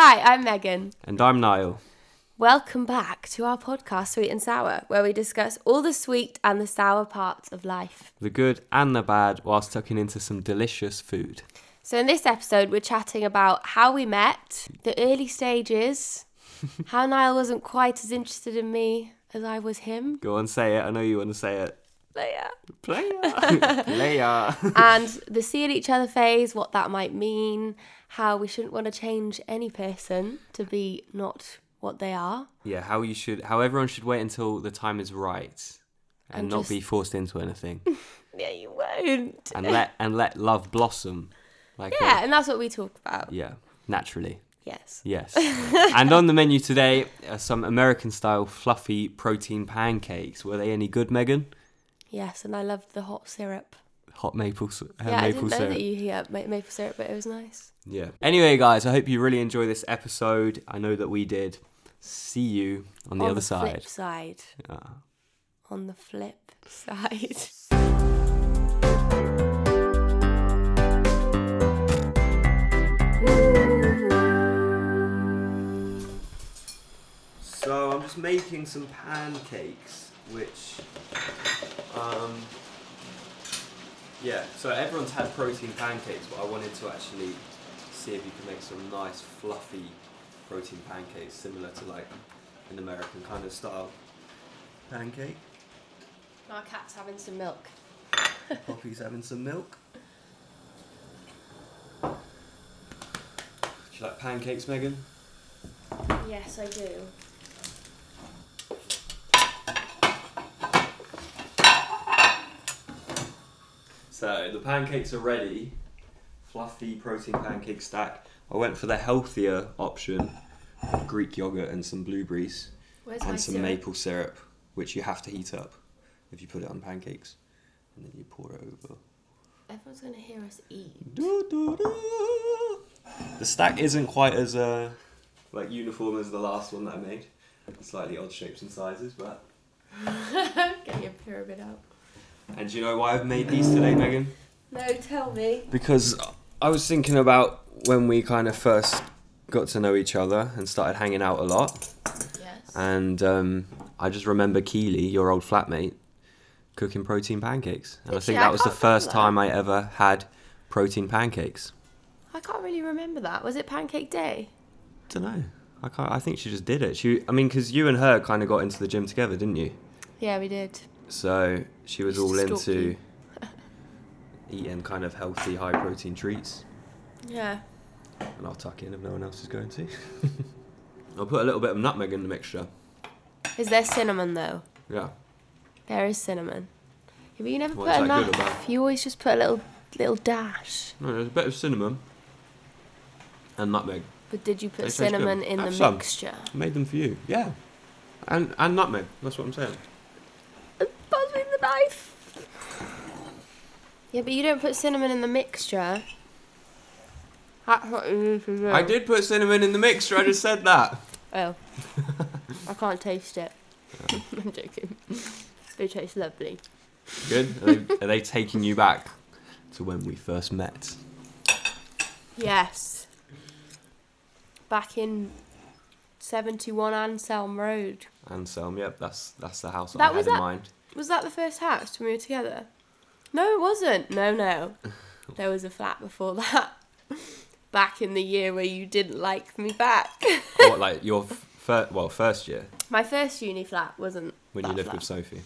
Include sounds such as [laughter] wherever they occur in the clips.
Hi, I'm Megan. And I'm Niall. Welcome back to our podcast, Sweet and Sour, where we discuss all the sweet and the sour parts of life. The good and the bad, whilst tucking into some delicious food. So, in this episode, we're chatting about how we met, the early stages, [laughs] how Niall wasn't quite as interested in me as I was him, Go on, say it. I know you want to say it. Leia, Player. Player. [laughs] [laughs] and the seeing each other phase, what that might mean, how we shouldn't want to change any person to be not what they are. yeah, how you should, how everyone should wait until the time is right, and, not just- be forced into anything, [laughs] Yeah, you won't. and let and let love blossom. Like a- Yeah, uh, and that's what we talk about. yeah, naturally. Yes. Yes. [laughs] and on the menu today, are some American-style fluffy protein pancakes. Were they any good, Megan? Yes, and I loved the hot syrup. Hot maple, uh, yeah, I didn't know syrup. that you hear ma- maple syrup, but it was nice. Yeah. Anyway, guys, I hope you really enjoy this episode. I know that we did. See you on the on other the side. flip side. Ah. On the flip side. So I'm just making some pancakes, which, um, yeah. So everyone's had protein pancakes, but I wanted to actually see if you can make some nice fluffy protein pancakes, similar to like an American kind of style pancake. Our cat's having some milk. [laughs] Poppy's having some milk. Do you like pancakes, Megan? Yes, I do. So the pancakes are ready. Fluffy protein pancake stack. I went for the healthier option, Greek yogurt and some blueberries Where's and some syrup? maple syrup, which you have to heat up if you put it on pancakes, and then you pour it over. Everyone's gonna hear us eat. The stack isn't quite as uh, like uniform as the last one that I made. Slightly odd shapes and sizes, but. [laughs] Get your pyramid out. And do you know why I've made these today, Megan? No, tell me. Because I was thinking about when we kind of first got to know each other and started hanging out a lot, Yes. and um, I just remember Keely, your old flatmate, cooking protein pancakes, and I think she? that I was the first remember. time I ever had protein pancakes. I can't really remember that. Was it pancake day? don't know. I can't. I think she just did it. She, I mean, because you and her kind of got into the gym together, didn't you? Yeah, we did. So she was all into [laughs] eating kind of healthy, high protein treats, Yeah. and I'll tuck in if no one else is going to. [laughs] I'll put a little bit of nutmeg in the mixture. Is there cinnamon though? Yeah. There is cinnamon. Yeah, but you never What's put that good enough. You always just put a little little dash. No, there's a bit of cinnamon and nutmeg. But did you They put taste good. cinnamon in Have the some. mixture? I made them for you. Yeah. And and nutmeg. That's what I'm saying. Buzz with the knife. Yeah, but you don't put cinnamon in the mixture. That's what you need to do. I did put cinnamon in the mixture. I just said that. Oh. [laughs] I can't taste it. [laughs] I'm joking. They taste lovely. Good. Are they, are they taking you back to when we first met? Yes. Back in 71 Anselm Road. Anselm. Yep. That's that's the house That I had was in that- mind. Was that the first house when we were together? No, it wasn't. No, no. [laughs] There was a flat before that. [laughs] Back in the year where you didn't like me back. Oh, what [laughs] like your first well first year My first uni flat wasn't. when you lived flat. with Sophie.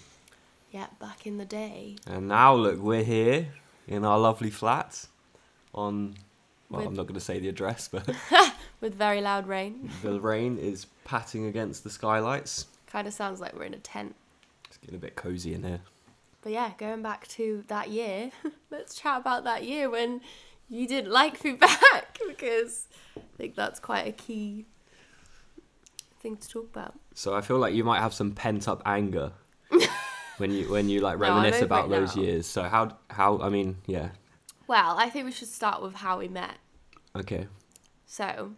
Yeah, back in the day. And now look, we're here in our lovely flat on. Well, With- I'm not going to say the address, but With very loud rain. the rain is patting against the skylights. Kind of sounds like we're in a tent. Getting a bit cozy in here. But yeah, going back to that year, [laughs] let's chat about that year when you didn't like me [laughs] back because I think that's quite a key thing to talk about. So I feel like you might have some pent up anger [laughs] when you when you like reminisce over about those now. years. So how how I mean yeah Well, I think we should start with how we met. okay. So,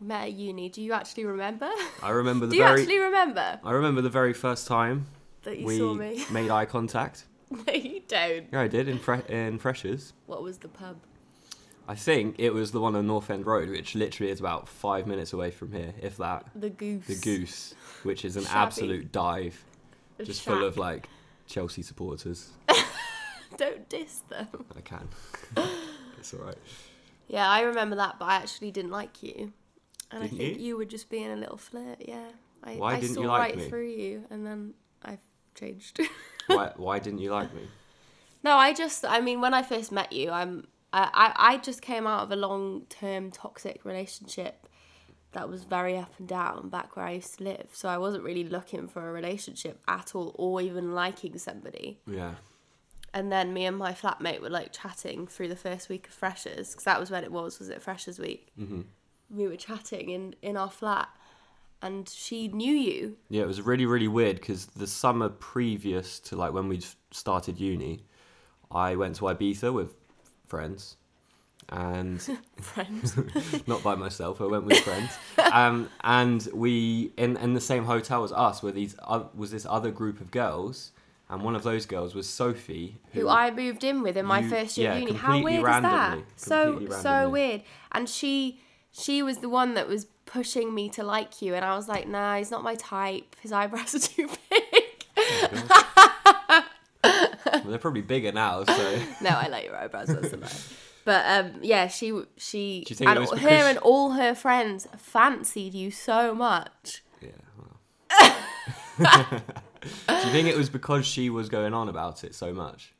met at uni. Do you actually remember? I remember the Do you very actually remember I remember the very first time that you we saw me? [laughs] made eye contact. [laughs] no, you don't. Yeah, I did in fre- in freshers. What was the pub? I think it was the one on North End Road, which literally is about five minutes away from here, if that. The goose. The Goose, which is an Shabby. absolute dive, A just full of like Chelsea supporters. [laughs] Don't diss them. I can. it's all right. Yeah, I remember that, but I actually didn't like you. And Didn't I think you? you? were just being a little flirt, yeah. I, Why I didn't saw you like right me? through you, and then I've changed. [laughs] Why, why didn't you like me? no, I just, I mean, when I first met you, I'm, I, I, I just came out of a long-term toxic relationship that was very up and down back where I used to live. So I wasn't really looking for a relationship at all, or even liking somebody. Yeah. And then me and my flatmate were like chatting through the first week of freshers, because that was when it was. Was it freshers week? hmm we were chatting in in our flat and she knew you Yeah, it was really, really weird because the summer previous to like when we started uni, I went to Ibiza with friends, and [laughs] friends [laughs] not by myself. I went with friends, um, and we in in the same hotel as us were these uh, was this other group of girls, and one of those girls was Sophie, who I moved in with in my You- first year yeah, of uni. How weird is that? randomly, So completely so weird. And she she was the one that was pushing me to like you, and I was like, nah, he's not my type. His eyebrows are too big. well, they're probably bigger now, so [laughs] no, I like your eyebrows. That's a lie. But um, yeah, she she Do you think it and her and all her friends fancied you so much. yeah. Well. [laughs] Do you think it was because she was going on about it so much?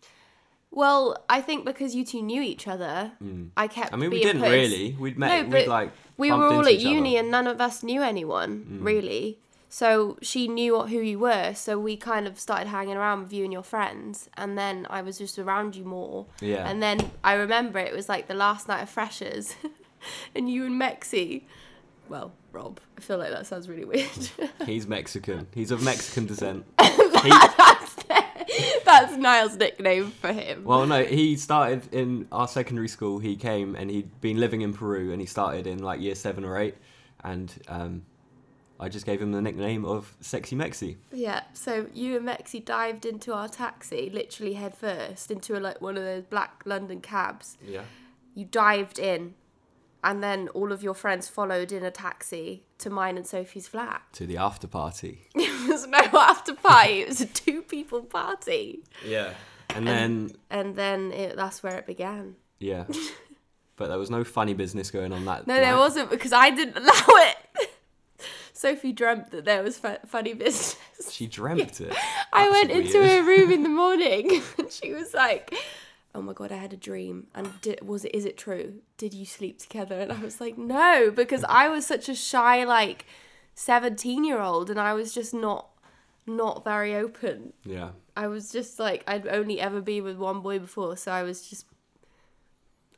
Well, I think because you two knew each other, mm. I kept. I mean, we didn't put really. We'd met. No, we'd but like. we were all at uni other. And none of us knew anyone mm. really so she knew what, who you were so we kind of started hanging around with you and your friends and then i was just around you more Yeah. and then i remember it was like the last night of freshers [laughs] and you and mexi well rob i feel like that sounds really weird He's Mexican. He's of Mexican descent. [laughs] He, [laughs] that's, niall's nickname for him well, no, he started in our secondary school. He came and he'd been living in Peru, and he started in like year seven or eight, and um, I just gave him the nickname of Sexy Mexi. Yeah, so you and Mexi dived into our taxi, literally head first, into a, like one of those black London cabs. Yeah. You dived in, and then all of your friends followed in a taxi to mine and Sophie's flat. To the after party. [laughs] It was no after party; it was a two-people party, Yeah. And then and then it, that's where it began. yeah, [laughs] but there was no funny business going on that. No, night. there wasn't because I didn't allow it. [laughs] Sophie dreamt that there was fu- funny business. She dreamt it. I That's went into her room in the morning and she was like, "Oh my god, I had a dream. And did, was it? Is it true? Did you sleep together?" And I was like, "No," because I was such a shy like seventeen-year-old, and I was just not not very open. Yeah. I was just like I'd only ever been with one boy before, so I was just.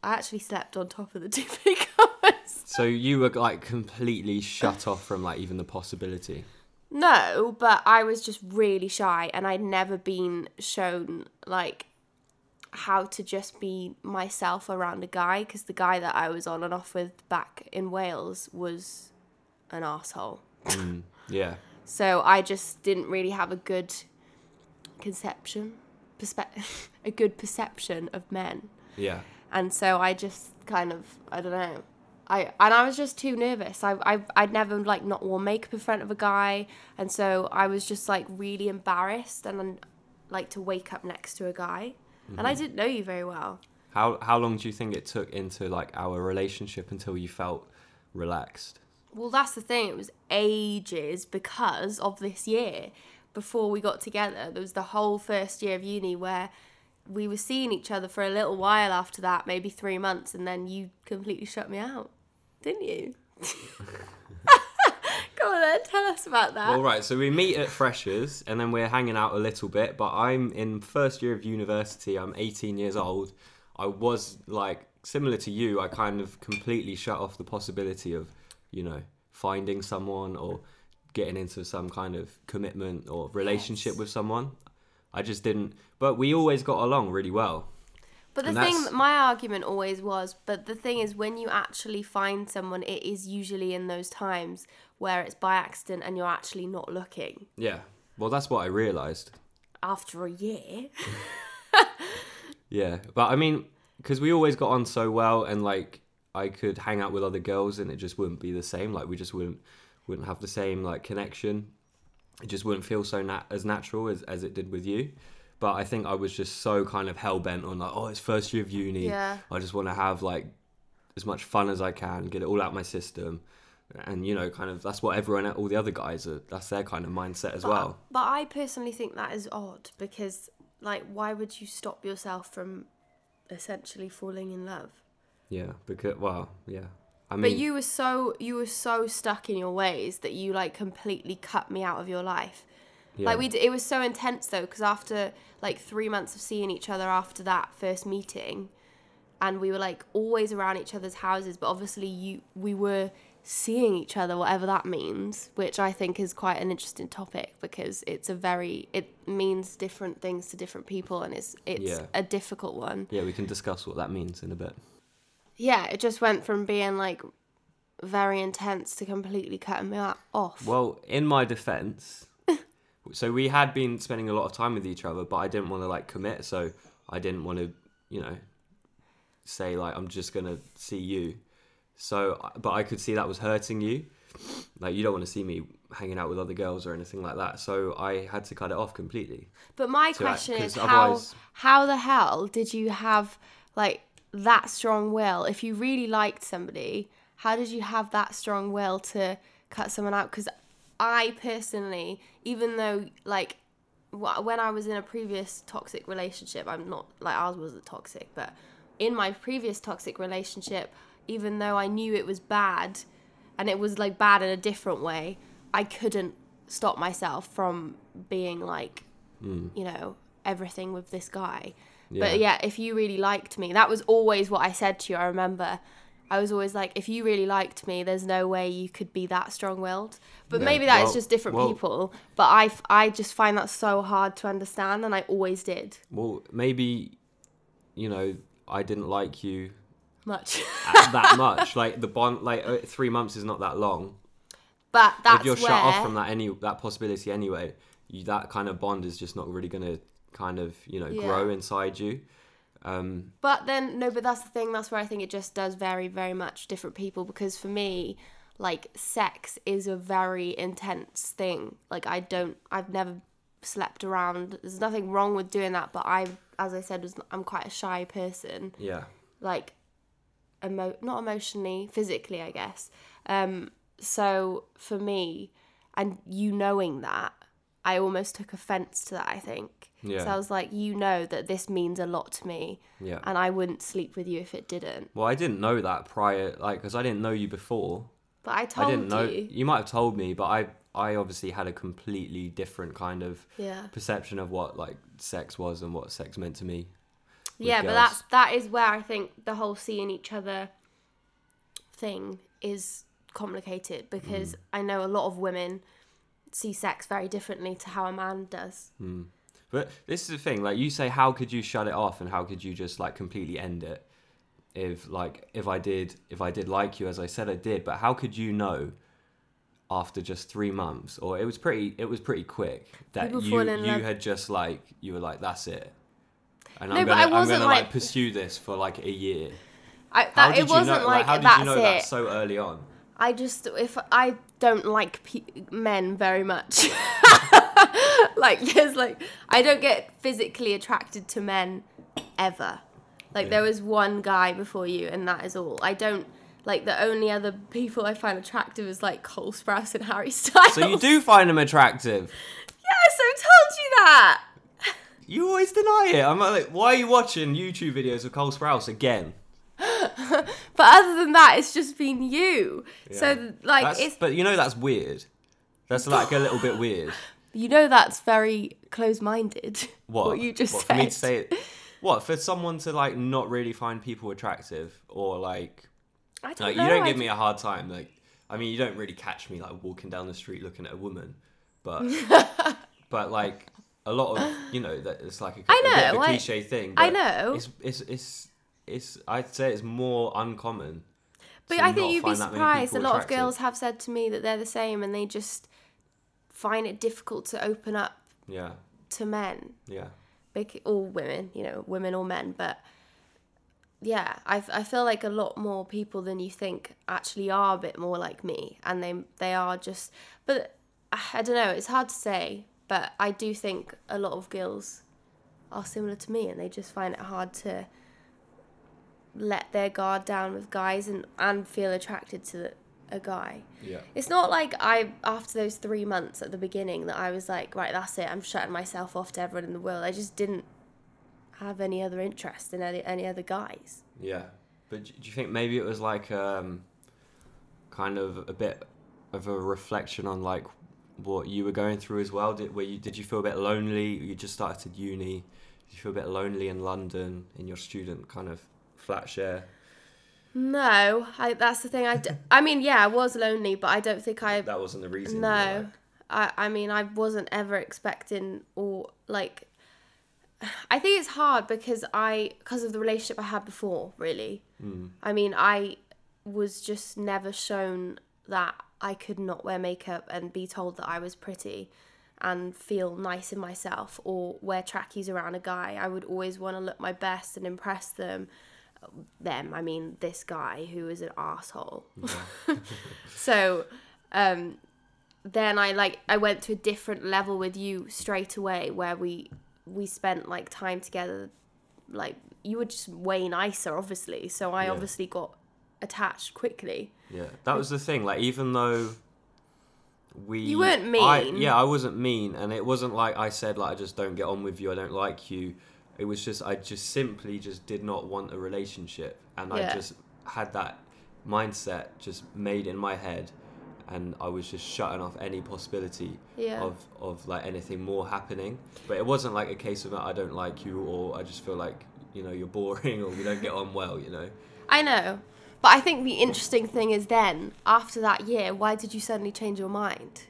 I actually slept on top of the [laughs] two big covers. So you were like completely shut off from like even the possibility. No, but I was just really shy and I'd never been shown like how to just be myself around a guy because the guy that I was on and off with back in Wales was an asshole. Mm, yeah. So I just didn't really have a good conception, perspe- [laughs] a good perception of men. Yeah. And so I just kind of, I don't know. I, and I was just too nervous. I, I, I'd never like not worn makeup in front of a guy. And so I was just like really embarrassed and like to wake up next to a guy. And I didn't know you very well. How how long do you think it took into like our relationship until you felt relaxed? Well, that's the thing. It was ages because of this year before we got together. There was the whole first year of uni where we were seeing each other for a little while after that, maybe three months, and then you completely shut me out, didn't you? [laughs] [laughs] [laughs] Go on then, tell us about that. All right, so we meet at freshers and then we're hanging out a little bit, but I'm in first year of university. I'm 18 years old. I was like similar to you, I kind of completely shut off the possibility of, you know, finding someone or getting into some kind of commitment or relationship Yes. with someone. I just didn't, but we always got along really well. But the thing, my argument always was, but the thing is, when you actually find someone, it is usually in those times where it's by accident and you're actually not looking. Yeah. Well, that's what I realized. After a year, [laughs] Yeah, but I mean, because we always got on so well, and like I could hang out with other girls, and it just wouldn't be the same. Like we just wouldn't wouldn't have the same like connection. It just wouldn't feel so nat- as natural as as it did with you. But I think I was just so kind of hell bent on like, oh, it's first year of uni. Yeah. I just want to have like as much fun as I can, get it all out my system, and you know, kind of that's what everyone, all the other guys are. That's their kind of mindset as But, well. But I personally think that is odd because, like, why would you stop yourself from essentially falling in love? Yeah, because well, yeah. I mean, But you were so you were so stuck in your ways that you like completely cut me out of your life. yeah. Like we, d- it was so intense though because after like three months of seeing each other after that first meeting, and we were like always around each other's houses. But obviously, you we were seeing each other, whatever that means, which I think is quite an interesting topic because it's a very it means different things to different people, and it's it's Yeah. a difficult one. Yeah, we can discuss what that means in a bit. Yeah, it just went from being like very intense to completely cutting me off. Well, in my defense, [laughs] so we had been spending a lot of time with each other, but I didn't want to like commit, so I didn't want to, you know, say like I'm just gonna see you. So, but I could see that was hurting you. Like you don't want to see me hanging out with other girls or anything like that. So I had to cut it off completely. But my So, question is how how the hell did you have like that strong will? If you really liked somebody, how did you have that strong will to cut someone out? Because I personally, even though like when I was in a previous toxic relationship, I'm not like ours wasn't toxic, but in my previous toxic relationship, even though I knew it was bad and it was like bad in a different way, I couldn't stop myself from being like, hmm. you know, everything with this guy. But yeah, if you really liked me, that was always what I said to you. I remember. I was always like, if you really liked me, there's no way you could be that strong willed. But Yeah, maybe that is well- just different well- people. But I, f- I just find that so hard to understand, and I always did. Well, maybe, you know, I didn't like you Much. that [laughs] much. Like the bond, like uh, three months is not that long. but that's if you're shut off from that any that possibility anyway, you, that kind of bond is just not really going to kind of you know Yeah. grow inside you. Um, But then no, but that's the thing. That's where I think it just does vary very much different people. Because for me, like sex is a very intense thing. Like I don't, I've never slept around. There's nothing wrong with doing that. But I, as I said, was I'm quite a shy person. yeah, Like, emo not emotionally, physically, I guess. Um. So for me, and you knowing that, I almost took offense to that. I think. Yeah. So I was like, you know that this means a lot to me yeah. and I wouldn't sleep with you if it didn't. Well, I didn't know that prior, like, because I didn't know you before. But I told you I didn't know. you. might have told me, but I, I obviously had a completely different kind of Yeah. perception of what like sex was and what sex meant to me. Yeah, but girls. that's that is where I think the whole seeing each other thing is complicated Mm. because I know a lot of women see sex very differently to how a man does. But this is the thing, like you say, how could you shut it off and how could you just like completely end it? If like if I did if I did like you as I said I did, but how could you know after just three months or it was pretty it was pretty quick that People you you had just like you were like that's it. And No, I'm but gonna I I'm wasn't, gonna like, like- pursue this for like a year. I, How did it you wasn't know like, how did that's you know it. that so early on? I just if I don't like pe- men very much. [laughs] like there's like I don't get physically attracted to men ever. Like Yeah. there was one guy before you and that is all. I don't like the only other people I find attractive is like Cole Sprouse and Harry Styles. So you do find them attractive. [laughs] Yes, I told you that. You always deny it. I'm like, why are you watching YouTube videos of Cole Sprouse again? [laughs] But other than that, it's just been you. Yeah. So like That's- it's but you know that's weird. That's like a little bit weird. [laughs] you know that's very close-minded. [laughs] What? you just what, said. For me to say it. What for someone to like not really find people attractive or like I don't like know. you don't I give me a hard time. Like I mean you don't really catch me like walking down the street looking at a woman, but but like a lot of [sighs] you know that it's like a, I a bit of know, a I- cliche thing. I know. It's it's it's it's I'd say it's more uncommon. But I think you'd be find that many surprised. A lot of girls have said to me that they're the same and they just find it difficult to open up Yeah, to men. yeah. Bec- Or women, you know, women or men. But yeah, I, I feel like a lot more people than you think actually are a bit more like me, and they they are just. But I don't know. It's hard to say, but I do think a lot of girls are similar to me, and they just find it hard to let their guard down with guys and and feel attracted to a guy. Yeah. It's not like I after those three months at the beginning that I was like, right, that's it. I'm shutting myself off to everyone in the world. I just didn't have any other interest in any, any other guys. Yeah, but do you think maybe it was like um, kind of a bit of a reflection on like what you were going through as well? Did were you did you feel a bit lonely? You just started uni. Did you feel a bit lonely in London in your student kind of flat share? No, I, that's the thing. I, d- I mean, yeah, I was lonely, but I don't think I. That wasn't the reason. No, I, I mean, I wasn't ever expecting or like. [sighs] I think it's hard because I, because of the relationship I had before, really. Mm. I mean, I was just never shown that I could not wear makeup and be told that I was pretty and feel nice in myself or wear trackies around a guy. I would always want to look my best and impress them. Them, I mean, this guy who is an asshole. [laughs] so, um, then I like I went to a different level with you straight away where we we spent like time together like you were just way nicer obviously so I Yeah. obviously got attached quickly Yeah, that was the thing. Like, even though we, You weren't mean. I, yeah, I wasn't mean, and it wasn't like I said like I just don't get on with you. I don't like you. It was just I just simply just did not want a relationship, and I just had that mindset just made in my head, and I was just shutting off any possibility yeah of of like anything more happening. But it wasn't like a case of I don't like you, or I just feel like you know you're boring, [laughs] or we don't get on well. You know. I know but I think the interesting thing is then after that year why did you suddenly change your mind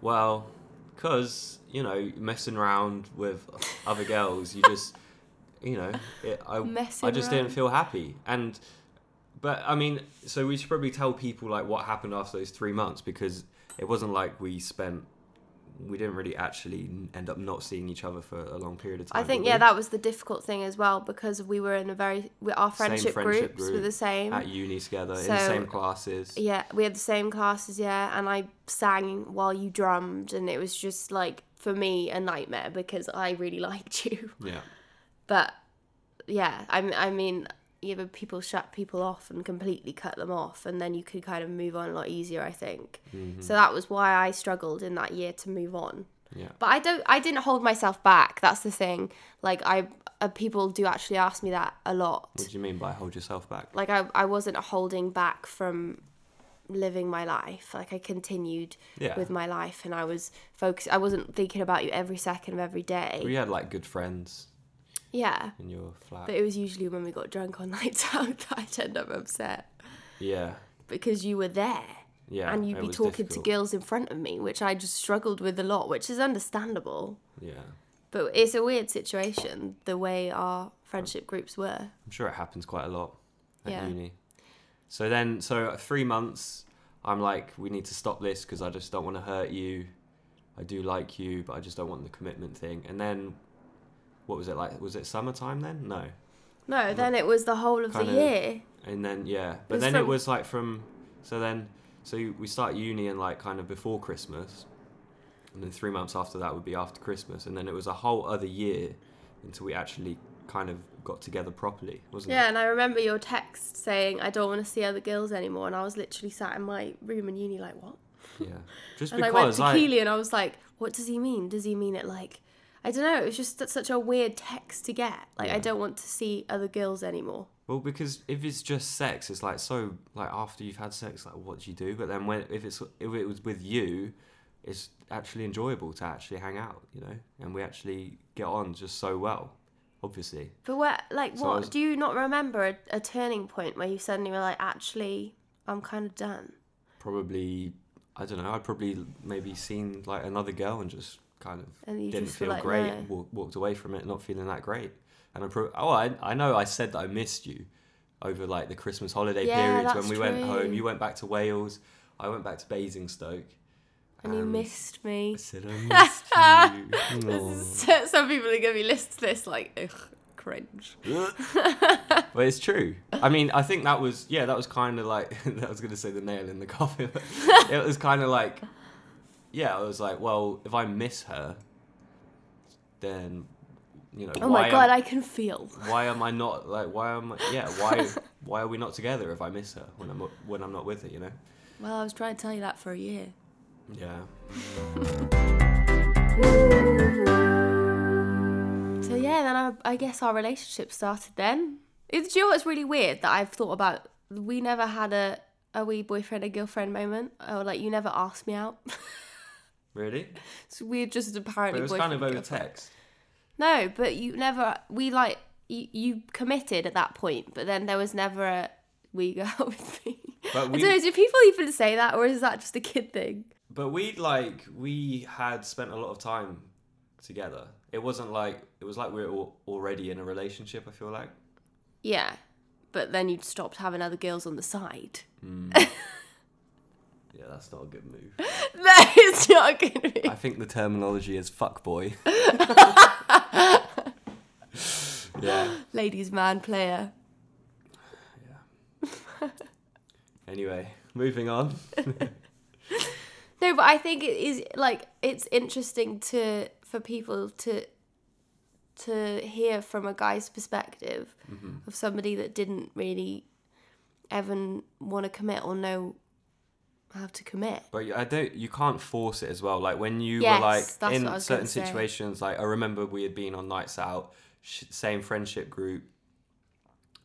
Well, because you know, messing around with other girls, you just, you know, it, I, Messing I just around. didn't feel happy. And, but I mean, so we should probably tell people like what happened after those three months because it wasn't like we spent, we didn't really actually end up not seeing each other for a long period of time. I think yeah we? that was the difficult thing as well because we were in a very we, our friendship, friendship groups were the same at uni together in the same classes. Yeah, we had the same classes, yeah, and I sang while you drummed, and it was just like for me a nightmare because I really [laughs] liked you. Yeah. But yeah, I I mean, yeah, but people shut people off and completely cut them off, and then you could kind of move on a lot easier, I think. Mhm. So that was why I struggled in that year to move on. Yeah. But I don't, I didn't hold myself back. That's the thing. Like I, uh, people do actually ask me that a lot What do you mean by hold yourself back? like I, I wasn't holding back from living my life like i continued Yeah. with my life and i was focused i wasn't thinking about you every second of every day we had like good friends yeah in your flat. but it was usually when we got drunk on [laughs] nights out that i'd end up upset yeah. because you were there Yeah. and you'd be talking difficult. to girls in front of me which i just struggled with a lot which is understandable Yeah. but it's a weird situation the way our friendship groups were I'm sure it happens quite a lot at Yeah. uni. So then, so three months, I'm like, we need to stop this because I just don't want to hurt you. I do like you, but I just don't want the commitment thing. And then, what was it like? Was it summertime then? No. no then it was the whole of the Kinda- year And then yeah, but then it was like from so then so we start uni and like kind of before Christmas, and then three months after that would be after Christmas, and then it was a whole other year until we actually kind of got together properly, wasn't Yeah, it? Yeah, and I remember your text saying, I don't want to see other girls anymore. And I was literally sat in my room in uni, like, what? Yeah. Just [laughs] And I went to I, Keely and I was like, what does he mean? Does he mean it like, I don't know. It was just such a weird text to get. Like, I don't want to see other girls anymore. Well, because if it's just sex, it's like so like after you've had sex, like what do you do? But then when if it's if it was with you, it's actually enjoyable to actually hang out, you know, and we actually get on just so well, obviously. But where, like, So what? was- Do you not remember a, a turning point where you suddenly were like, actually, I'm kind of done? Probably, I don't know. I'd probably maybe seen like another girl and just kind of And you didn't feel like, great. no. Walk, walked away from it, not feeling that great. And I pro- oh, I I know I said that I missed you over like the Christmas holiday Yeah, periods when we went home. You went back to Wales. I went back to Basingstoke. And you missed me. I said I [laughs] missed you. This is- Some people are going to be listening to this like, ugh, cringe. [laughs] but it's true. I mean, I think that was yeah, that was kind of like [laughs] I was gonna say the nail in the coffin. It was kind of like yeah, I was like, well, if I miss her, then you know. Oh my god, Am, I can feel. why am I not [laughs] like? Why am I? Yeah, why? why are we not together if I miss her when I'm when I'm not with her? You know. Well, I was trying to tell you that for a year. Yeah. So yeah, then I, I guess our relationship started then. It's, do you know what's really weird that I've thought about? We never had a a wee boyfriend and girlfriend moment, or like you never asked me out. [laughs] Really? so we just But apparently it was kind of over text. No, but you never. We like you, you committed at that point, but then there was never a we go [laughs] out with me. But I don't know. Do people even say that, or is that just a kid thing? but we like we had spent a lot of time together. It wasn't like it was like we were al- already in a relationship. I feel like. Yeah, but then you stopped having other girls on the side. Hmm. [laughs] Yeah, that's not a good move. [laughs] That is not going to be. I think the terminology is fuck boy. [laughs] yeah. Ladies' man player. Yeah. anyway, moving on. [laughs] No, but I think it is like it's interesting to for people to to hear from a guy's perspective mm-hmm. of somebody that didn't really ever want to commit or know how to commit. But I don't. You can't force it as well. Like when you Yes, were like that's what I in certain situations. Like I remember we had been on nights out, sh- same friendship group.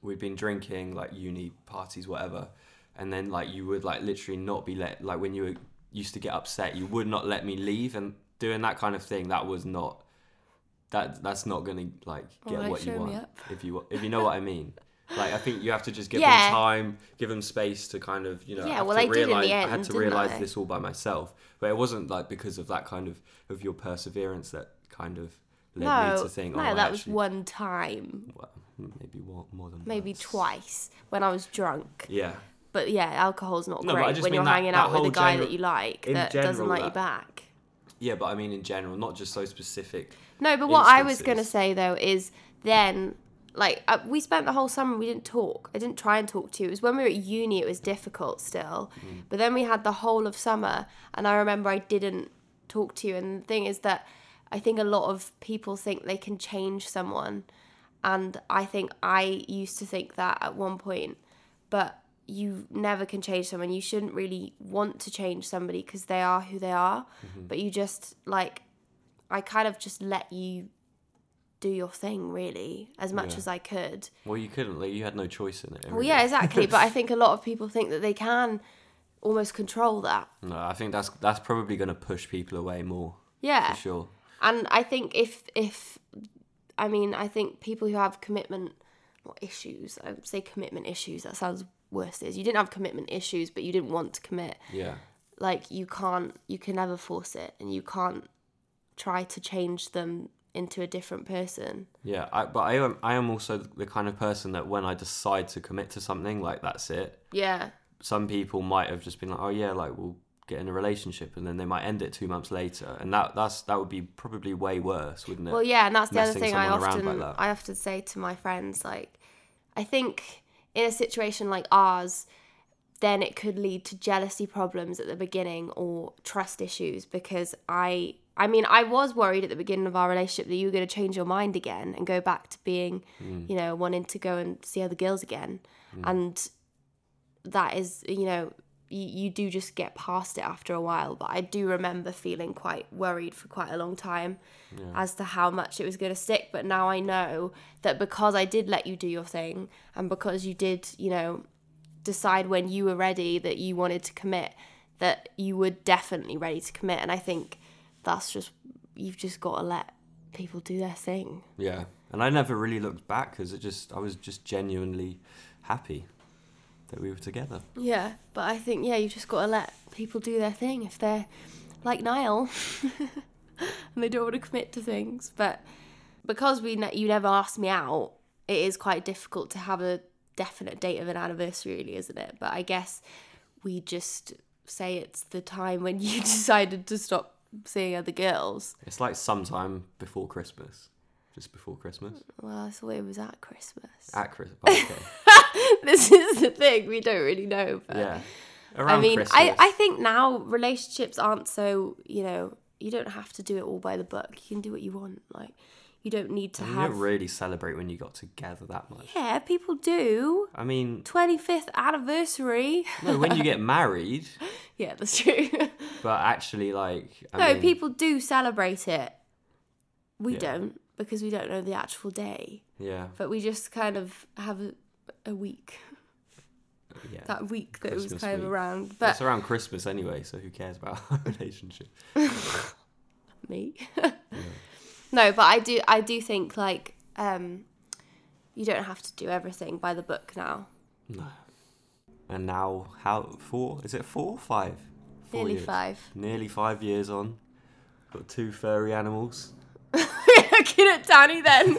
We'd been drinking like uni parties, whatever, and then like you would like literally not be let. Like when you were, used to get upset, you would not let me leave, and doing that kind of thing. That was not. That that's not gonna like get like, what you want if you if you know what I mean. [laughs] Like I think you have to just give Yeah. them time, give them space to kind of you know. Yeah, well, I did in the realize, I had to realize I? this all by myself, but it wasn't like because of that kind of of your perseverance that kind of led me to think. no, oh, I that was actually- one time, Well, maybe more, more than maybe once. twice when I was drunk. Yeah, But yeah, alcohol's not No, great when you're that- hanging that out with a guy general- that you like that doesn't general, like you back. yeah, but I mean in general, not just so specific. No, but what I was going to say though is then, like, uh, we spent the whole summer, we didn't talk. I didn't try and talk to you. It was when we were at uni, it was difficult still. Mm. But then we had the whole of summer, and I remember I didn't talk to you. And the thing is that I think a lot of people think they can change someone. And I think I used to think that at one point, but you never can change someone. You shouldn't really want to change somebody because they are who they are. Mm-hmm. But you just, like, I kind of just let you do your thing really as much Yeah. as I could. Well, you couldn't. Like, you had no choice in it. Well, yeah, exactly. but I [laughs] think a lot of people think that they can almost control that. No, I think that's that's probably going to push people away more Yeah. for sure. And I think if if I mean, I think people who have commitment not issues, I would say commitment issues, that sounds worse is. You didn't have commitment issues, but you didn't want to commit. Yeah. Like you can't you can never force it and you can't try to change them into a different person. Yeah, I, but I am I am also the kind of person that when I decide to commit to something, like that's it. Yeah. Some people might have just been like, oh yeah, like we'll get in a relationship, and then they might end it two months later, and that that's that would be probably way worse, wouldn't it? Well, yeah, and that's the other thing I often like. I often say to my friends like I think in a situation like ours then it could lead to jealousy problems at the beginning or trust issues because I I mean I was worried at the beginning of our relationship that you were going to change your mind again and go back to being Mm. you know wanting to go and see other girls again. And that is you know you, you do just get past it after a while. But I do remember feeling quite worried for quite a long time as to how much it was going to stick. But now I know that because I did let you do your thing and because you did you know decide when you were ready that you wanted to commit that you were definitely ready to commit. And I think that's just you've just got to let people do their thing Yeah, and I never really looked back because it just I was just genuinely happy that we were together. Yeah, but I think yeah, you've just got to let people do their thing if they're like Niall [laughs] and they don't want to commit to things. But because we ne- you never asked me out, it is quite difficult to have a definite date of an anniversary, really, isn't it? But I guess we just say it's the time when [laughs] you decided to stop seeing other girls. It's like sometime before Christmas. just before Christmas. Well, I thought it was at Christmas. At Christmas. [laughs] Okay. this is the thing we don't really know. But yeah. I mean, Christmas. I, I think now relationships aren't so, you know, you don't have to do it all by the book. You can do what you want. Like, you don't need to have. you don't really celebrate when you got together that much. Yeah, people do. I mean, 25th anniversary. no, when you get [laughs] married, yeah, that's true. but actually, like, I no, mean, people do celebrate it. We Yeah. don't because we don't know the actual day. Yeah, But we just kind of have a, a week. Uh, yeah. That week that was Christmas kind of around. But it's around Christmas anyway, so who cares about [laughs] our relationship? [laughs] me. No, but I do I do think like um you don't have to do everything by the book now. No. And now, how four? Is it four? Five? Four Nearly years. five. Nearly five years on. Got two furry animals. [laughs] Looking at Danny then.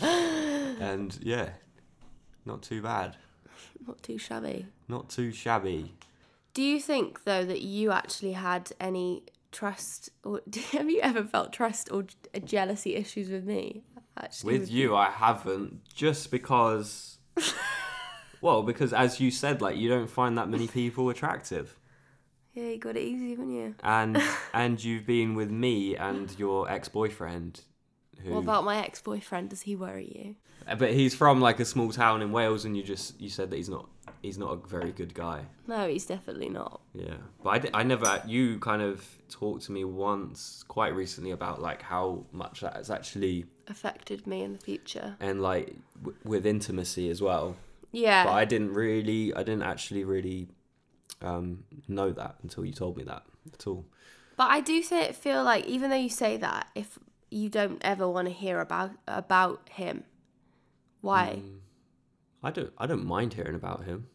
[laughs] and yeah, not too bad. Not too shabby. Not too shabby. Do you think though that you actually had any trust or [laughs] have you ever felt trust or uh, jealousy issues with me? Actually, With you, I haven't, just because. [laughs] well, because as you said, like you don't find that many people attractive, Yeah, you got it easy, haven't you? and [laughs] and you've been with me and your ex-boyfriend, who. What about my ex-boyfriend? Does he worry you? Uh, but he's from like a small town in Wales, and you just you said that he's not he's not a very good guy. No, he's definitely not. Yeah, but I, I never. You kind of talked to me once, quite recently, about like how much that has actually, Affected me in the future. and like w- with intimacy as well. Yeah. But I didn't really, I didn't actually really um, know that until you told me that at all. But I do th- feel like even though you say that, if you don't ever want to hear about about him, why? Mm. I don't, I don't mind hearing about him.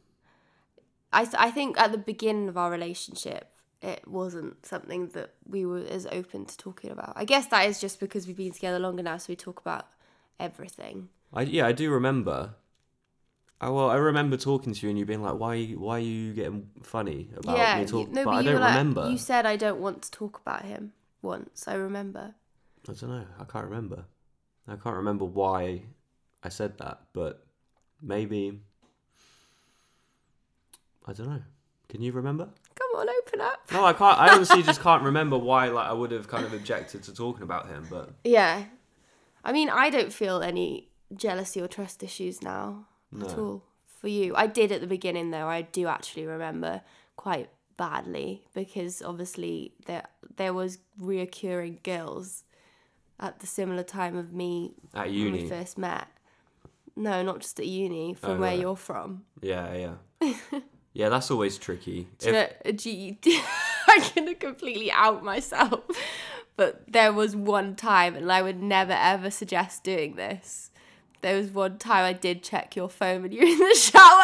I I think at the beginning of our relationship, it wasn't something that we were as open to talking about. I guess that is just because we've been together longer now, so we talk about everything. I yeah, I do remember. I, well, I remember talking to you and you being like, "Why, why are you getting funny about yeah, me talking?" no, but but I don't like, remember. you said I don't want to talk about him once. I remember. I don't know. I can't remember. I can't remember why I said that, but maybe I don't know. Can you remember? Come on, open up. No, I can't. I honestly just [laughs] can't remember why. Like I would have kind of objected to talking about him, but Yeah, I mean, I don't feel any jealousy or trust issues now at all for you. I did at the beginning though. I do actually remember quite badly because obviously there there was reoccurring girls at the similar time of me at when we uni, first met. No, not just at uni. From Oh, where right. you're from. yeah, yeah, [laughs] yeah. That's always tricky. Do you If- know, you, [laughs] I'm gonna completely out myself, [laughs] but there was one time, and I would never ever suggest doing this. There was one time I did check your phone when you were in the shower,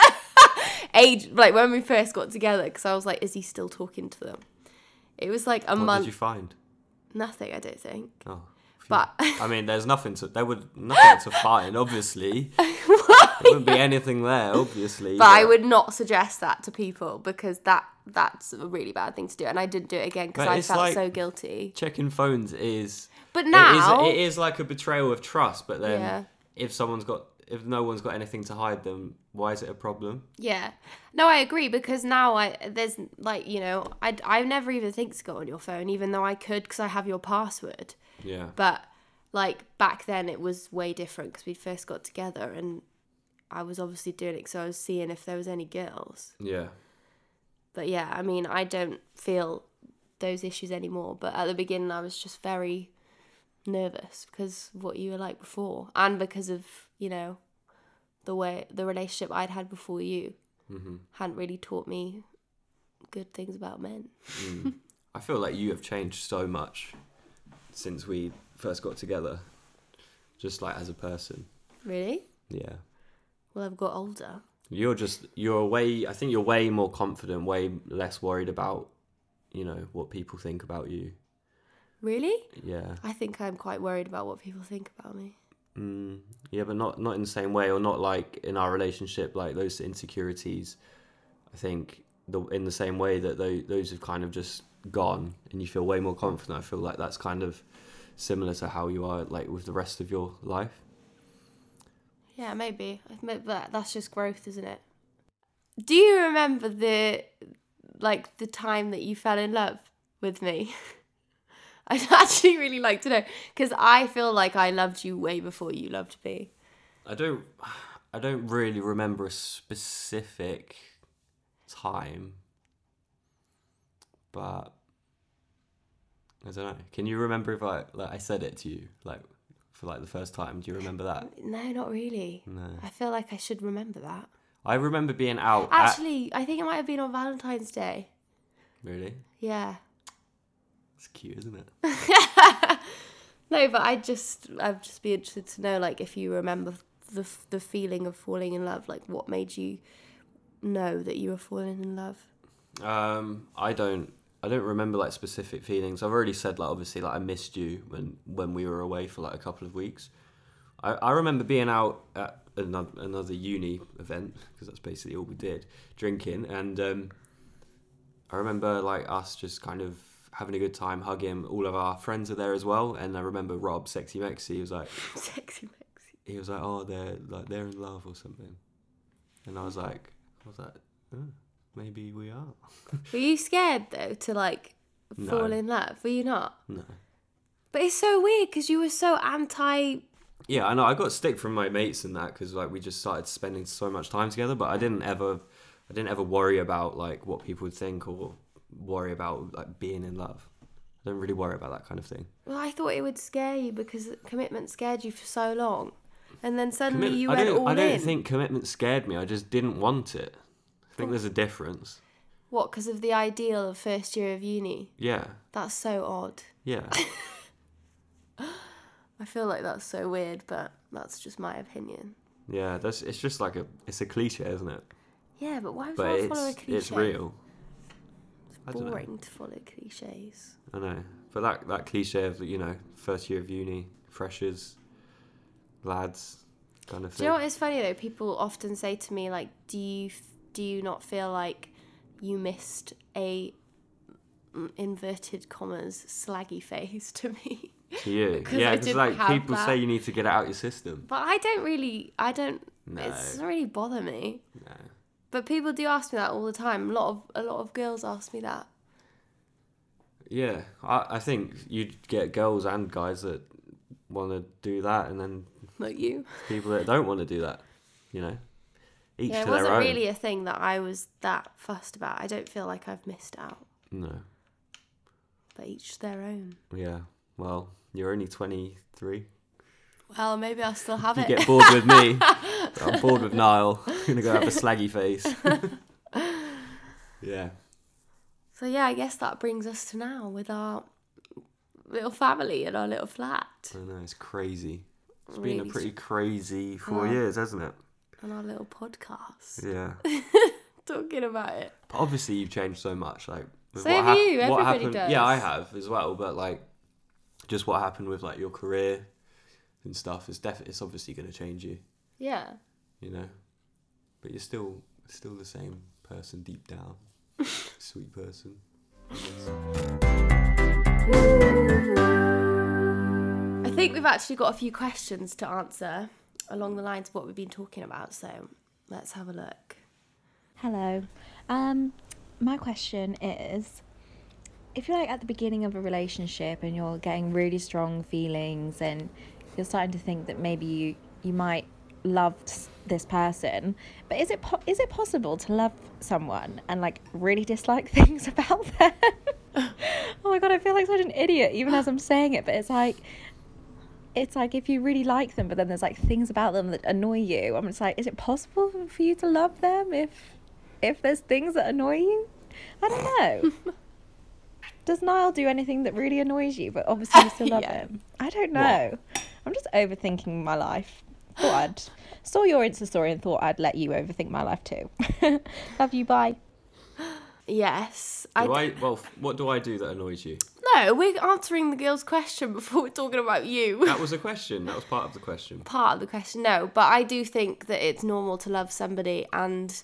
age like when we first got together, because I was like, is he still talking to them? It was like a what month. did you find? Nothing, I don't think. Oh. But I mean, there's nothing to. There would [laughs] nothing to find. Obviously, [laughs] there wouldn't be anything there. Obviously, but I would not suggest that to people because that that's a really bad thing to do, and I didn't do it again because I felt like- so guilty. checking phones is But now, it is, it is like a betrayal of trust. But then, Yeah. if someone's got, if no one's got anything to hide, then why is it a problem? Yeah. No, I agree because now I there's like you know I I never even think to go on your phone even though I could because I have your password. Yeah, But like back then it was way different because we first got together and I was obviously doing it so I was seeing if there was any girls. yeah, But yeah, I mean I don't feel those issues anymore. But at the beginning I was just very nervous because of what you were like before and because of you know the way the relationship I'd had before you hmm hadn't really taught me good things about men. Mm. I feel like you have changed so much since we first got together, just like as a person. Really? Yeah. Well, I've got older. You're just you're way I think you're way more confident, way less worried about, you know, what people think about you. Really? Yeah. I think I'm quite worried about what people think about me. Mm, yeah, but not not in the same way, or not like in our relationship, like those insecurities. I think the in the same way that those those have kind of just gone, and you feel way more confident. I feel like that's kind of similar to how you are like with the rest of your life. Yeah, maybe. That that's just growth, isn't it? Do you remember the like the time that you fell in love with me? [laughs] I'd actually really like to know because I feel like I loved you way before you loved me. I don't I don't really remember a specific time, but I don't know. Can you remember if I like I said it to you like for like the first time? Do you remember that? No, not really. No. I feel like I should remember that. I remember being out. at- Actually, I think it might have been on Valentine's Day. really, Yeah. it's cute, isn't it? [laughs] No, but I just I'd just be interested to know like if you remember the the feeling of falling in love, like what made you know that you were falling in love. Um, I don't. I don't remember like specific feelings. I've already said like obviously like I missed you when when we were away for like a couple of weeks. I, I remember being out at another, another uni event because that's basically all we did, drinking, and um, I remember like us just kind of having a good time, hugging. All of our friends are there as well, and I remember Rob, sexy Mexi, he was like, [laughs] Sexy Mexi. he was like, oh, they're like they're in love or something, and I was like, I was like, oh, maybe we are. [laughs] Were you scared though to like No. fall in love? Were you not? No. But it's so weird because you were so anti. Yeah, I know. I got stick from my mates in that because like we just started spending so much time together. But I didn't ever, I didn't ever worry about like what people would think or worry about like being in love. I don't really worry about that kind of thing. Well, I thought it would scare you because commitment scared you for so long, and then suddenly Commit- you I went don't. all I don't in. think commitment scared me. I just didn't want it. I think there's a difference. What? Because of the ideal of first year of uni. Yeah, That's so odd. yeah. [laughs] I feel like that's so weird, but that's just my opinion. Yeah, that's it's just like a it's a cliche, isn't it? Yeah, but why would But you follow a cliche? it's real. It's boring to follow cliches. I know, but that that cliche of you know first year of uni, freshers, lads, kind of Do thing. you know what is funny though? People often say to me like, "Do you do you not feel like you missed a mm, inverted commas slaggy face to me?" to you, [laughs] yeah, because like people that. say you need to get it out your system. But I don't really. I don't. No, It doesn't really bother me. no. But people do ask me that all the time. A lot of a lot of girls ask me that. Yeah, I I think you'd get girls and guys that want to do that, and then Like you. people that don't want to do that. You know, each yeah, it to wasn't own. really a thing that I was that fussed about. I don't feel like I've missed out. No, But each to their own. yeah. Well, you're only twenty three. Well, maybe I'll still have You it. get bored with me. [laughs] I'm bored with Niall. I'm [laughs] gonna go have a slaggy face. [laughs] yeah. So yeah, I guess that brings us to now with our little family and our little flat I know it's crazy. It's been a pretty crazy four Oh. years, hasn't it? And our little podcast Yeah. [laughs] talking about it. But obviously, you've changed so much. Like, with So have you, what everybody happened? does. Yeah, I have as well. But like, just what happened with like your career and stuff is definitely it's obviously going to change you. Yeah. You know, but you're still still the same person deep down, [laughs] sweet person. I think we've actually got a few questions to answer along the lines of what we've been talking about. So let's have a look. Hello. Um, my question is if you're like at the beginning of a relationship and you're getting really strong feelings and you're starting to think that maybe you, you might love this person, but is it po- is it possible to love someone and like really dislike [laughs] things about them? [laughs] oh my god, I feel like such an idiot even as I'm saying it, but it's like it's like if you really like them, but then there's like things about them that annoy you. I'm just like, is it possible for you to love them if if there's things that annoy you? I don't know. [laughs] Does Niall do anything that really annoys you, but obviously you still love [laughs] Yeah. him? I don't know. I'm just overthinking my life. Thought I'd saw your Insta story and thought I'd let you overthink my life too. [laughs] love you. Bye. Yes. Do I, I, well, what do I do that annoys you? no, we're answering the girl's question [laughs] before we're talking about you. That was a question. That was part of the question. Part of the question, no. But I do think that it's normal to love somebody and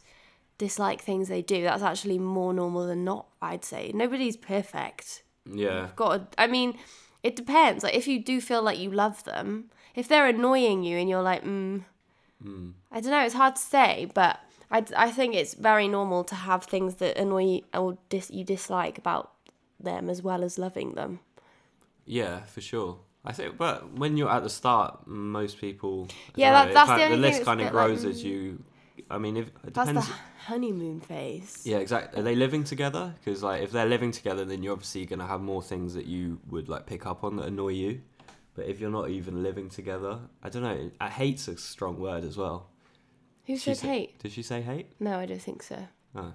dislike things they do. That's actually more normal than not, I'd say. Nobody's perfect. Yeah. got to, I mean, it depends. Like if you do feel like you love them, if they're annoying you and you're like, mm, Mm. I don't know, it's hard to say, but I, I think it's very normal to have things that annoy you or dis, you dislike about them as well as loving them. Yeah, for sure. I think, but when you're at the start, most people. Yeah, that- know, that's kind- the only the list kind of bit like, grows as you. I mean, if it That's depends. the honeymoon phase. Yeah, exactly. Are they living together? Because like, if they're living together, then you're obviously gonna have more things that you would like pick up on that annoy you. But if you're not even living together, I don't know. I hate's a strong word as well. Who She said hate? Did she say hate? No, I don't think so. [laughs] Oh.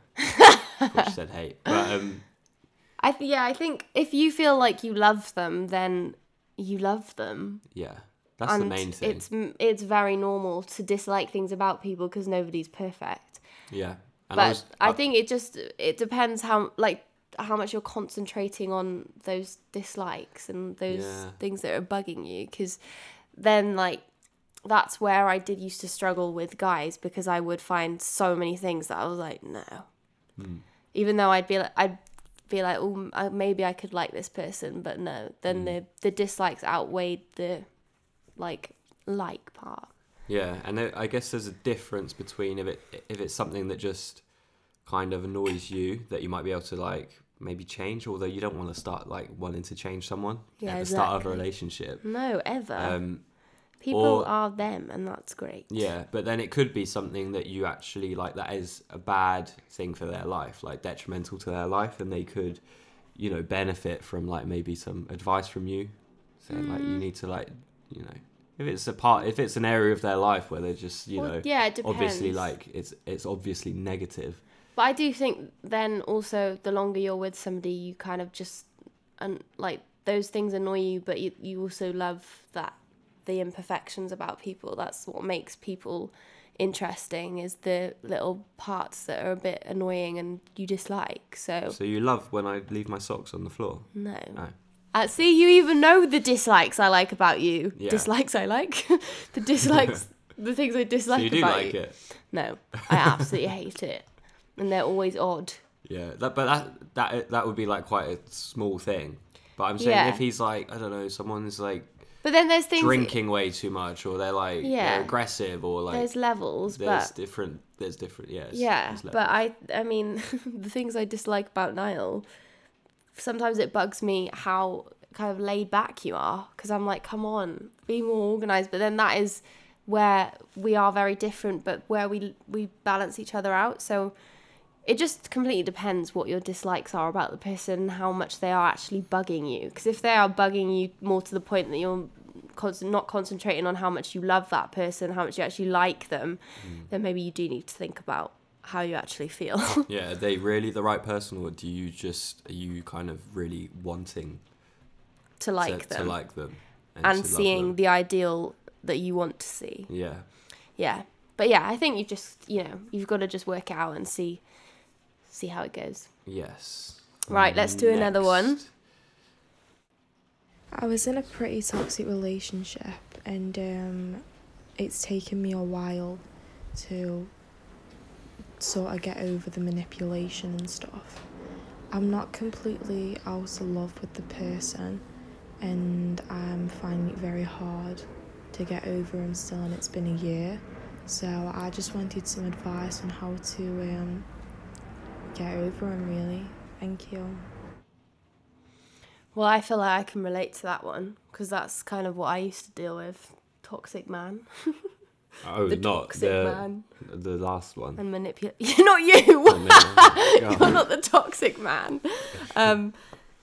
She said hate. But um, I th- yeah, I think if you feel like you love them, then you love them. yeah, that's the main thing. It's it's very normal to dislike things about people because nobody's perfect. yeah. And but I, was- uh, think it just it depends how like how much you're concentrating on those dislikes and those Yeah. things that are bugging you because then like that's where I did used to struggle with guys because I would find so many things that I was like no Hmm. even though I'd be like I'd be like oh uh, maybe I could like this person but no then Hmm. the the dislikes outweighed the like like part Yeah, and I guess there's a difference between if it if it's something that just kind of annoys you that you might be able to like maybe change, although you don't want to start like wanting to change someone Yeah, at the start of a relationship. no ever Um, people or- are them and that's great yeah, but then it could be something that you actually like that is a bad thing for their life, like detrimental to their life, and they could, you know, benefit from like maybe some advice from you, like Mm. you need to like, you know, if it's a part, if it's an area of their life where they're just, you Well, know, yeah obviously like it's it's obviously negative. But I do think then also the longer you're with somebody, you kind of just and like those things annoy you, but you you also love that the imperfections about people. That's what makes people interesting is the little parts that are a bit annoying and you dislike. So So you love when I leave my socks on the floor. no. Oh. Uh, see, you even know the dislikes I like about you. Yeah. Dislikes I like. [laughs] the dislikes, [laughs] the things I dislike so you You do about like you. it. No, [laughs] I absolutely hate it, and they're always odd. Yeah, that, but that that that would be like quite a small thing. But I'm saying Yeah. if he's like I don't know, someone's like But then there's things. drinking way too much, or they're like Yeah. they're aggressive, or like there's levels, there's but different there's different yeah yeah, but. I I mean [laughs] the things I dislike about Niall. Sometimes it bugs me how kind of laid back you are because I'm like, come on, be more organized. But then that is where we are very different, but where we we balance each other out. So it just completely depends what your dislikes are about the person and how much they are actually bugging you. Because if they are bugging you more to the point that you're con- not concentrating on how much you love that person, how much you actually like them, Mm. then maybe you do need to think about how you actually feel. [laughs] yeah, are they really the right person, or do you just are you kind of really wanting to like to, them to like them and love seeing them? the ideal that you want to see. yeah Yeah. But yeah, I think you just, you know, you've got to just work it out and see see how it goes. yes Right, let's do another one. I was in a pretty toxic relationship, and um, it's taken me a while to sort of get over the manipulation and stuff. I'm not completely out of love with the person, and I'm finding it very hard to get over him still, and it's been a year. So I just wanted some advice on how to um, get over him, really. Thank you. Well, I feel like I can relate to that one because that's kind of what I used to deal with. Toxic man oh [laughs] the not toxic the man. the last one and manipulate. [laughs] not you. Oh, [laughs] no. You're God. not the toxic man. Um,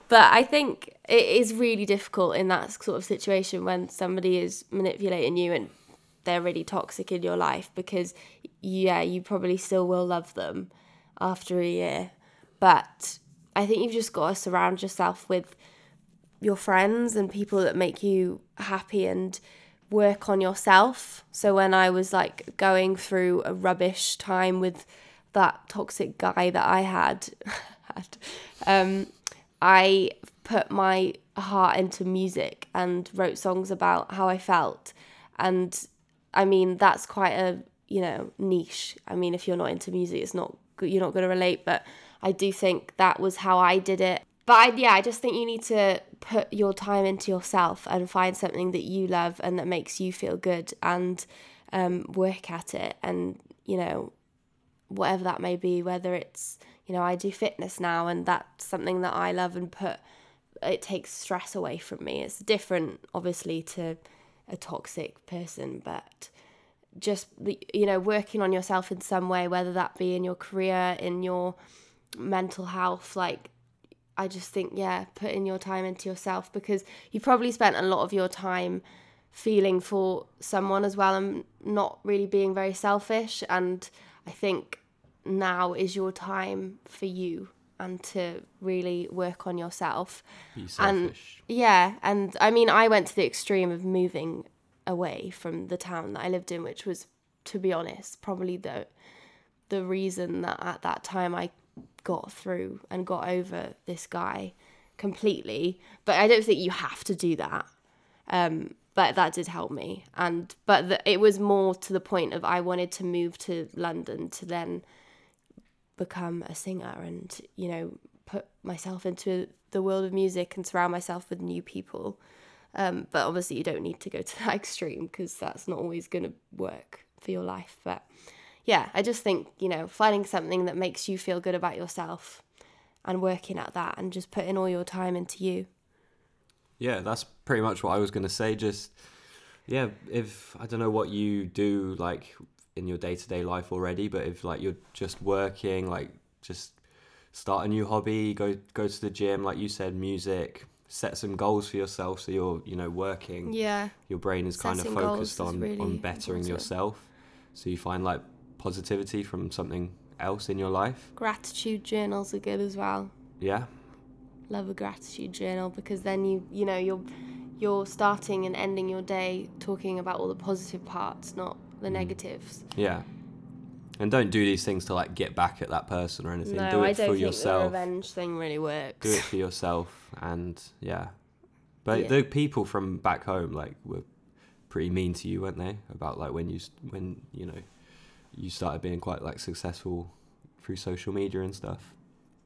but I think it is really difficult in that sort of situation when somebody is manipulating you and they're really toxic in your life because, yeah, you probably still will love them after a year. But I think you've just got to surround yourself with your friends and people that make you happy and work on yourself. So when I was like going through a rubbish time with that toxic guy that I had, [laughs] had um, I put my heart into music and wrote songs about how I felt. And I mean, that's quite a, you know, niche. I mean, if you're not into music, it's not, you're not going to relate, but I do think that was how I did it. but I, yeah, I just think you need to put your time into yourself and find something that you love and that makes you feel good and um, work at it. And, you know, whatever that may be, whether it's, you know, I do fitness now and that's something that I love and put, it takes stress away from me. It's different, obviously, to a toxic person, but just, you know, working on yourself in some way, whether that be in your career, in your mental health, like, I just think, yeah, putting your time into yourself because you probably spent a lot of your time feeling for someone as well and not really being very selfish. And I think now is your time for you and to really work on yourself. Be And selfish. yeah, and I mean, I went to the extreme of moving away from the town that I lived in, which was, to be honest, probably the the reason that at that time I got through and got over this guy completely. But I don't think you have to do that. Um, but that did help me, and but the, it was more to the point of I wanted to move to London to then become a singer and you know put myself into the world of music and surround myself with new people. Um, but obviously, you don't need to go to that [laughs] extreme because that's not always going to work for your life. But yeah, I just think, you know, finding something that makes you feel good about yourself and working at that and just putting all your time into you. Yeah, that's pretty much what I was gonna say. Just yeah, if I don't know what you do like in your day to day life already, but if like you're just working, like just start a new hobby, go go to the gym, like you said, music, set some goals for yourself so you're, you know, working. Yeah. Your brain is kind of Setting focused on really on bettering important. yourself. So you find like positivity from something else in your life. Gratitude journals are good as well. Yeah. Love a gratitude journal because then you, you know, you're you're starting and ending your day talking about all the positive parts, not the mm. negatives. Yeah. And don't do these things to like get back at that person or anything. No, do it I don't for think yourself. the revenge thing really works. do it for yourself and yeah but Yeah. the people from back home like were pretty mean to you weren't they about like when you when you know you started being quite like successful through social media and stuff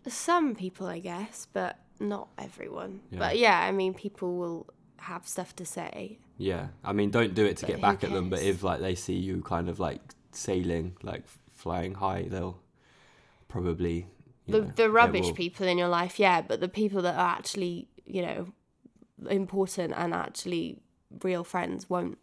Some people, I guess, but not everyone. Yeah. But yeah, I mean, people will have stuff to say. yeah i mean don't do it to But get back at them but if like they see you kind of like sailing like flying high they'll probably The know, the rubbish will- people in your life, yeah, but the people that are actually, you know, important and actually real friends won't.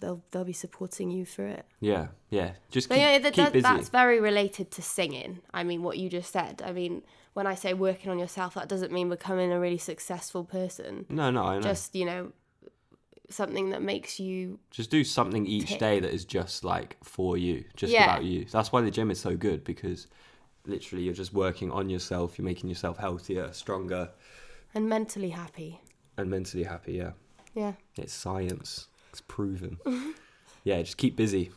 They'll they'll be supporting you through it. yeah yeah just keep, yeah, that, keep busy that's very related to singing. I mean, what you just said. I mean, when I say working on yourself, that doesn't mean becoming a really successful person. no no i know Just you know, something that makes you just do something each Tick. day that is just like for you just Yeah. about you that's why the gym is so good because literally you're just working on yourself you're making yourself healthier stronger and mentally happy. and mentally happy yeah Yeah. it's science it's proven [laughs] yeah just keep busy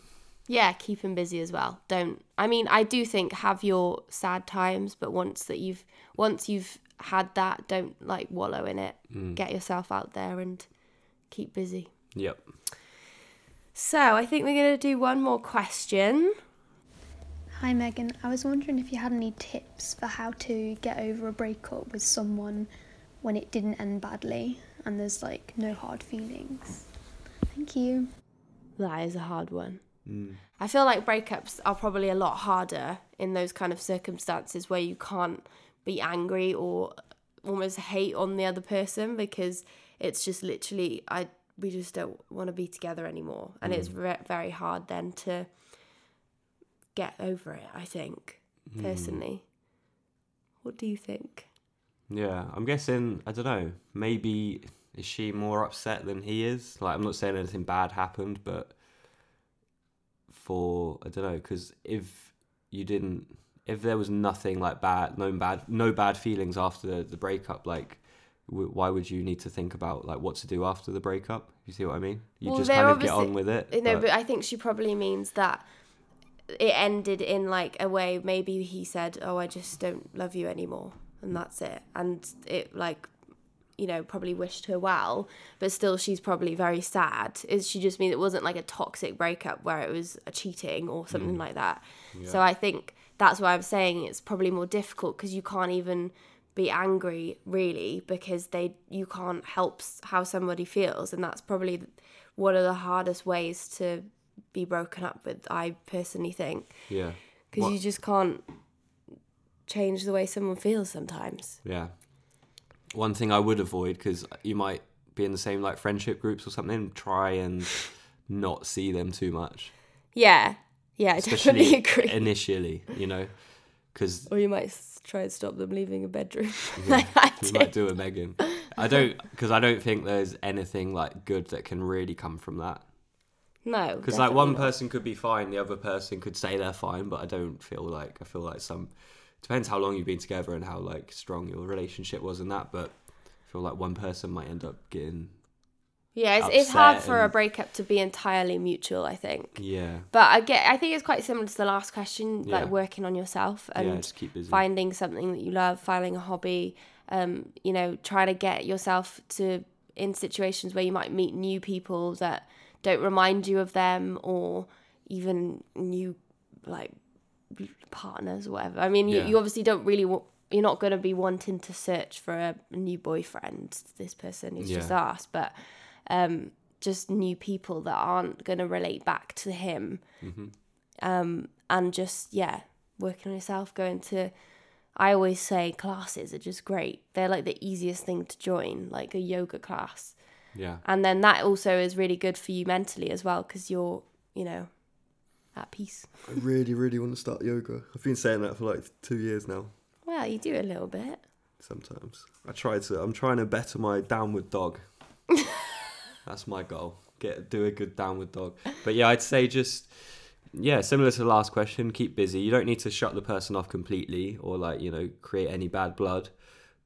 Yeah, keep him busy as well. Don't. I mean, I do think have your sad times, but once that you've once you've had that, don't like wallow in it. Mm. Get yourself out there and keep busy. yep So I think we're gonna do one more question. Hi Megan, I was wondering if you had any tips for how to get over a breakup with someone when it didn't end badly and there's like no hard feelings. Thank you. That is a hard one. Mm. I feel like breakups are probably a lot harder in those kind of circumstances where you can't be angry or almost hate on the other person because it's just literally I we just don't want to be together anymore. And it's mm. ve- very hard then to get over it I think hmm. personally. What do you think? Yeah i'm guessing i don't know maybe is she more upset than he is? Like i'm not saying anything bad happened but for i don't know because if you didn't if there was nothing like bad no bad no bad feelings after the, the breakup like why would you need to think about like what to do after the breakup? You see what i mean? You Well, just they're kind of get on with it no but- but I think she probably means that it ended in like a way maybe he said oh I just don't love you anymore and that's it. And it like you know probably wished her well but still she's probably very sad. Is she just mean it wasn't like a toxic breakup where it was a cheating or something mm. like that. So I think that's why I'm saying it's probably more difficult because you can't even be angry really because they you can't help how somebody feels and that's probably one of the hardest ways to be broken up with i personally think Yeah. because you just can't change the way someone feels sometimes Yeah. One thing I would avoid because you might be in the same like friendship groups or something. Try and not see them too much, yeah yeah i definitely [laughs] agree initially. You know, because or you might try and stop them leaving a bedroom [laughs] like i you did might do a Megan. [laughs] I don't because I don't think there's anything like good that can really come from that. no Because like one not. person could be fine, the other person could say they're fine, but I don't feel like I feel like some depends how long you've been together and how like strong your relationship was and that. But I feel like one person might end up getting yeah it's, it's hard for a breakup to be entirely mutual i think yeah But I get, I think it's quite similar to the last question, Yeah. like working on yourself and yeah just keep busy. finding something that you love, finding a hobby. Um, you know, trying to get yourself to in situations where you might meet new people that don't remind you of them, or even new like partners or whatever. I mean, you, Yeah. you obviously don't really. wa- You're not going to be wanting to search for a, new boyfriend. This person who's just asked, but um, just new people that aren't going to relate back to him hmm um, and just yeah working on yourself going to i always say classes are just great they're like the easiest thing to join like a yoga class Yeah, and then that also is really good for you mentally as well because you're you know at peace I really, really want to start yoga. I've been saying that for like two years now. well you do a little bit Sometimes I try to. I'm trying to better my downward dog. [laughs] That's my goal. Get do a good downward dog. But yeah, I'd say just yeah, similar to the last question. Keep busy. You don't need to shut the person off completely or like you know create any bad blood,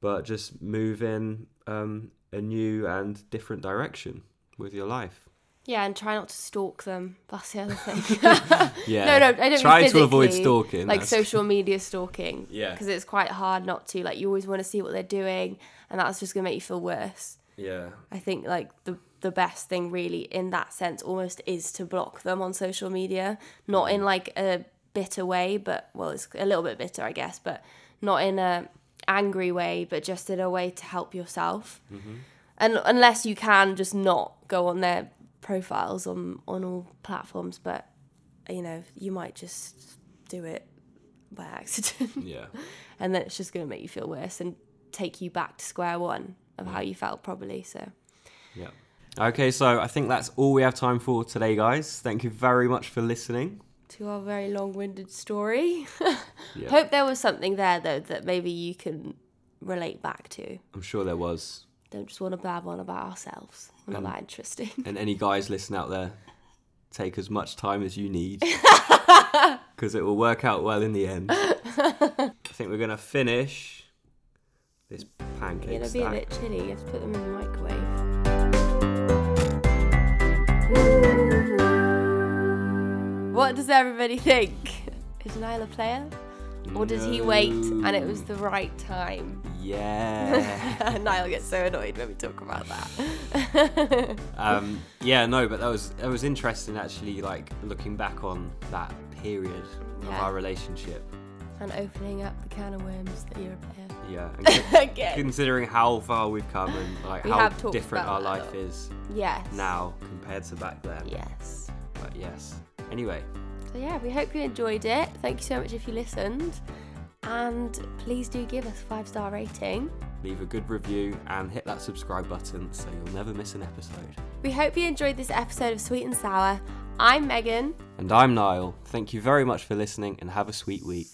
but just move in um, a new and different direction with your life. yeah and try not to stalk them that's the other thing [laughs] Yeah. no no i don't try to avoid stalking. like that's- social media stalking [laughs] Yeah. because it's quite hard not to like you always want to see what they're doing and that's just gonna make you feel worse Yeah. I think like the the best thing really in that sense almost is to block them on social media, not in mm. like a bitter way, but well, it's a little bit bitter, I guess, but not in a angry way, but just in a way to help yourself. Mm-hmm. And unless you can just not go on their profiles on on all platforms, but you know, you might just do it by accident [laughs] Yeah. and then it's just going to make you feel worse and take you back to square one of how mm. you felt probably so Yeah. Okay, so I think that's all we have time for today, guys. Thank you very much for listening. to our very long-winded story [laughs] Yeah. hope there was something there though that maybe you can relate back to I'm sure there was. don't just want to blab on about ourselves we're not Um, that interesting And any guys listening out there, take as much time as you need [laughs] because it will work out well in the end. [laughs] I think we're going to finish this pancake it's gonna be a bit chilly you have to put them in the microwave what does everybody think is Niall a player or does he wait and it was the right time Yeah. [laughs] Niall gets so annoyed when we talk about that. [laughs] um, yeah, no, but that was that was interesting actually. Like looking back on that period of Yeah. our relationship. and opening up the can of worms that you're a player. Yeah, [laughs] Again. considering how far we've come and like We how different our life is Yes. now compared to back then. Yes. But yes. Anyway, So yeah, we hope you enjoyed it. Thank you so much if you listened. And please do give us a five star rating. leave a good review and hit that subscribe button so you'll never miss an episode. We hope you enjoyed this episode of Sweet and Sour. I'm Megan. And I'm Niall. Thank you very much for listening and have a sweet week.